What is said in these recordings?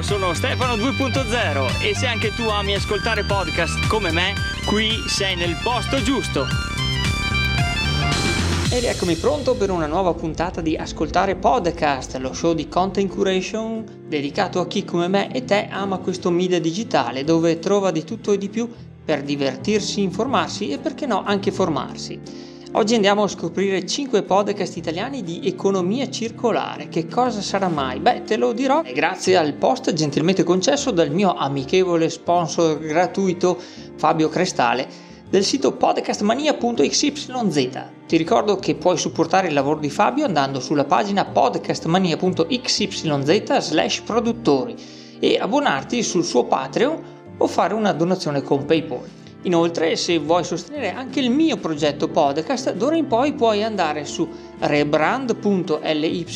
Sono Stefano 2.0 e se anche tu ami ascoltare podcast come me, qui sei nel posto giusto. Ed eccomi pronto per una nuova puntata di Ascoltare Podcast, lo show di content curation dedicato a chi come me e te ama questo media digitale dove trova di tutto e di più per divertirsi, informarsi e perché no anche formarsi. Oggi andiamo a scoprire 5 podcast italiani di economia circolare. Che cosa sarà mai? Beh, te lo dirò grazie al post gentilmente concesso dal mio amichevole sponsor gratuito Fabio Crestale del sito podcastmania.xyz. Ti ricordo che puoi supportare il lavoro di Fabio andando sulla pagina podcastmania.xyz slash produttori e abbonarti sul suo Patreon o fare una donazione con PayPal. Inoltre, se vuoi sostenere anche il mio progetto podcast, d'ora in poi puoi andare su rebrand.ly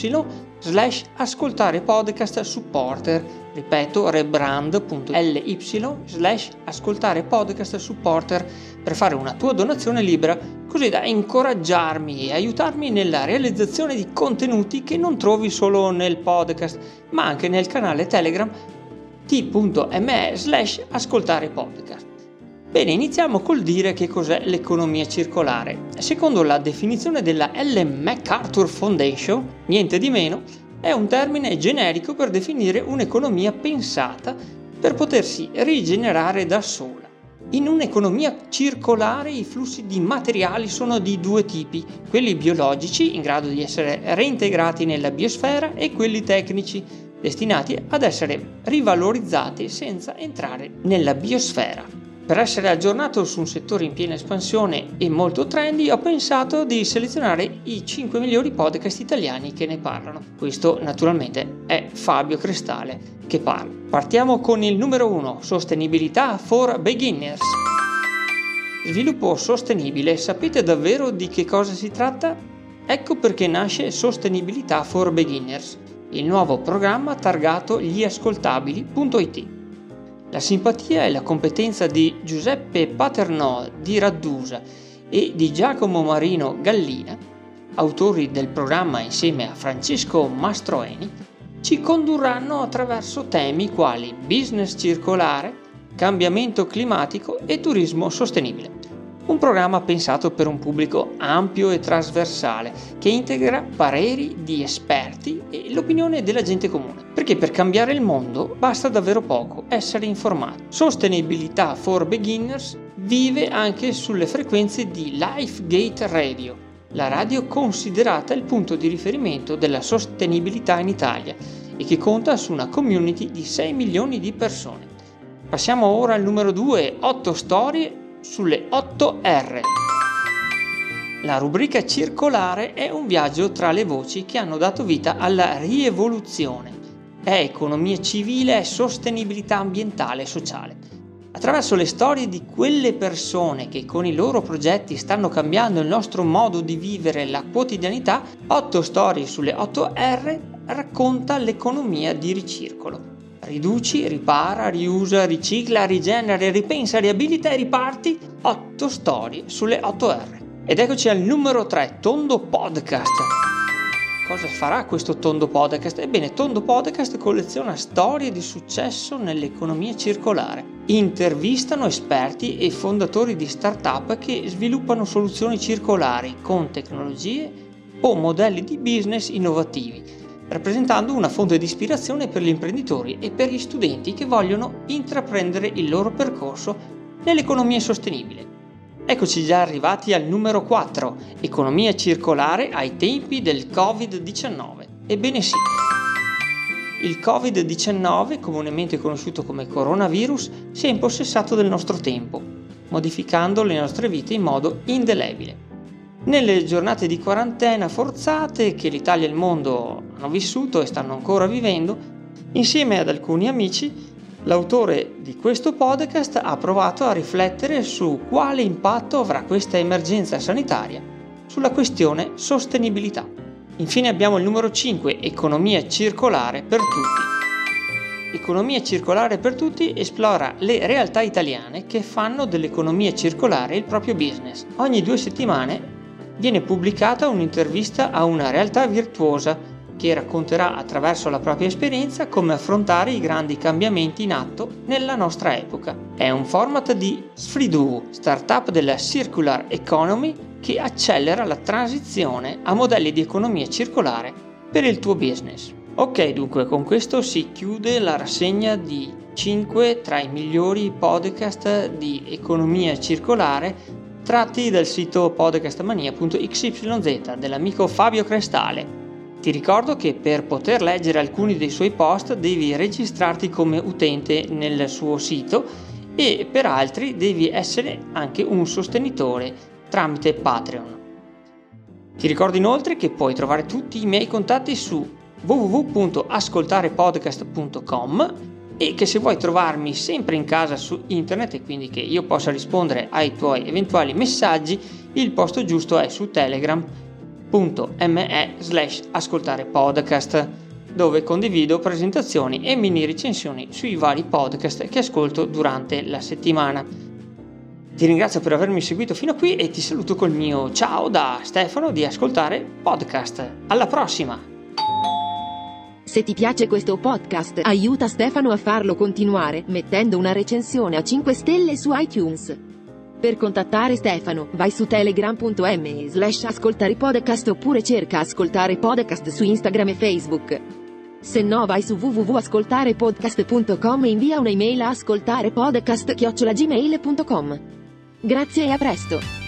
slash ascoltare podcast supporter. Ripeto, rebrand.ly slash ascoltare podcast supporter per fare una tua donazione libera, così da incoraggiarmi e aiutarmi nella realizzazione di contenuti che non trovi solo nel podcast, ma anche nel canale Telegram t.me slash ascoltare podcast. Bene, iniziamo col dire che cos'è l'economia circolare. Secondo la definizione della Ellen MacArthur Foundation, niente di meno, è un termine generico per definire un'economia pensata per potersi rigenerare da sola. In un'economia circolare i flussi di materiali sono di due tipi, quelli biologici in grado di essere reintegrati nella biosfera e quelli tecnici destinati ad essere rivalorizzati senza entrare nella biosfera. Per essere aggiornato su un settore in piena espansione e molto trendy, ho pensato di selezionare i 5 migliori podcast italiani che ne parlano. Questo naturalmente è Fabio Crestale che parla. Partiamo con il numero 1, Sostenibilità for Beginners. Sviluppo sostenibile, sapete davvero di che cosa si tratta? Ecco perché nasce Sostenibilità for Beginners, il nuovo programma targato gliascoltabili.it. La simpatia e la competenza di Giuseppe Paternò di Raddusa e di Giacomo Marino Gallina, autori del programma insieme a Francesco Mastroeni, ci condurranno attraverso temi quali business circolare, cambiamento climatico e turismo sostenibile. Un programma pensato per un pubblico ampio e trasversale che integra pareri di esperti e l'opinione della gente comune. Perché per cambiare il mondo basta davvero poco, essere informati. Sostenibilità for Beginners vive anche sulle frequenze di LifeGate Radio, la radio considerata il punto di riferimento della sostenibilità in Italia e che conta su una community di 6 milioni di persone. Passiamo ora al numero 2, 8 storie sulle 8 R. La rubrica circolare è un viaggio tra le voci che hanno dato vita alla rievoluzione. È economia civile e sostenibilità ambientale e sociale. Attraverso le storie di quelle persone che con i loro progetti stanno cambiando il nostro modo di vivere la quotidianità, 8 storie sulle 8 R racconta l'economia di ricircolo. Riduci, ripara, riusa, ricicla, rigenera, ripensa, riabilita e riparti 8 storie sulle 8 R. Ed eccoci al numero 3, Tondo Podcast. Cosa farà questo Tondo Podcast? Ebbene, Tondo Podcast colleziona storie di successo nell'economia circolare. Intervistano esperti e fondatori di start-up che sviluppano soluzioni circolari con tecnologie o modelli di business innovativi rappresentando una fonte di ispirazione per gli imprenditori e per gli studenti che vogliono intraprendere il loro percorso nell'economia sostenibile. Eccoci già arrivati al numero 4, economia circolare ai tempi del Covid-19. Ebbene sì, il Covid-19, comunemente conosciuto come coronavirus, si è impossessato del nostro tempo, modificando le nostre vite in modo indelebile. Nelle giornate di quarantena forzate che l'Italia e il mondo hanno vissuto e stanno ancora vivendo, insieme ad alcuni amici, l'autore di questo podcast ha provato a riflettere su quale impatto avrà questa emergenza sanitaria sulla questione sostenibilità. Infine abbiamo il numero 5, economia circolare per tutti. Economia circolare per tutti esplora le realtà italiane che fanno dell'economia circolare il proprio business. Ogni due settimane viene pubblicata un'intervista a una realtà virtuosa che racconterà attraverso la propria esperienza come affrontare i grandi cambiamenti in atto nella nostra epoca. È un format di Sfridu, startup della Circular Economy che accelera la transizione a modelli di economia circolare per il tuo business. Ok, dunque con questo si chiude la rassegna di 5 tra i migliori podcast di economia circolare tratti dal sito podcastmania.xyz dell'amico Fabio Crestale. Ti ricordo che per poter leggere alcuni dei suoi post devi registrarti come utente nel suo sito e per altri devi essere anche un sostenitore tramite Patreon. Ti ricordo inoltre che puoi trovare tutti i miei contatti su www.ascoltarepodcast.com e che se vuoi trovarmi sempre in casa su internet e quindi che io possa rispondere ai tuoi eventuali messaggi, il posto giusto è su telegram.com me slash ascoltare podcast dove condivido presentazioni e mini recensioni sui vari podcast che ascolto durante la settimana. Ti ringrazio per avermi seguito fino a qui e ti saluto col mio ciao da Stefano di Ascoltare Podcast. Alla prossima! Se ti piace questo podcast, aiuta Stefano a farlo continuare mettendo una recensione a 5 stelle su iTunes. Per contattare Stefano, vai su telegram.me slash ascoltare podcast oppure cerca ascoltare podcast su Instagram e Facebook. Se no vai su www.ascoltarepodcast.com e invia un'email a ascoltarepodcast.gmail.com. Grazie e a presto!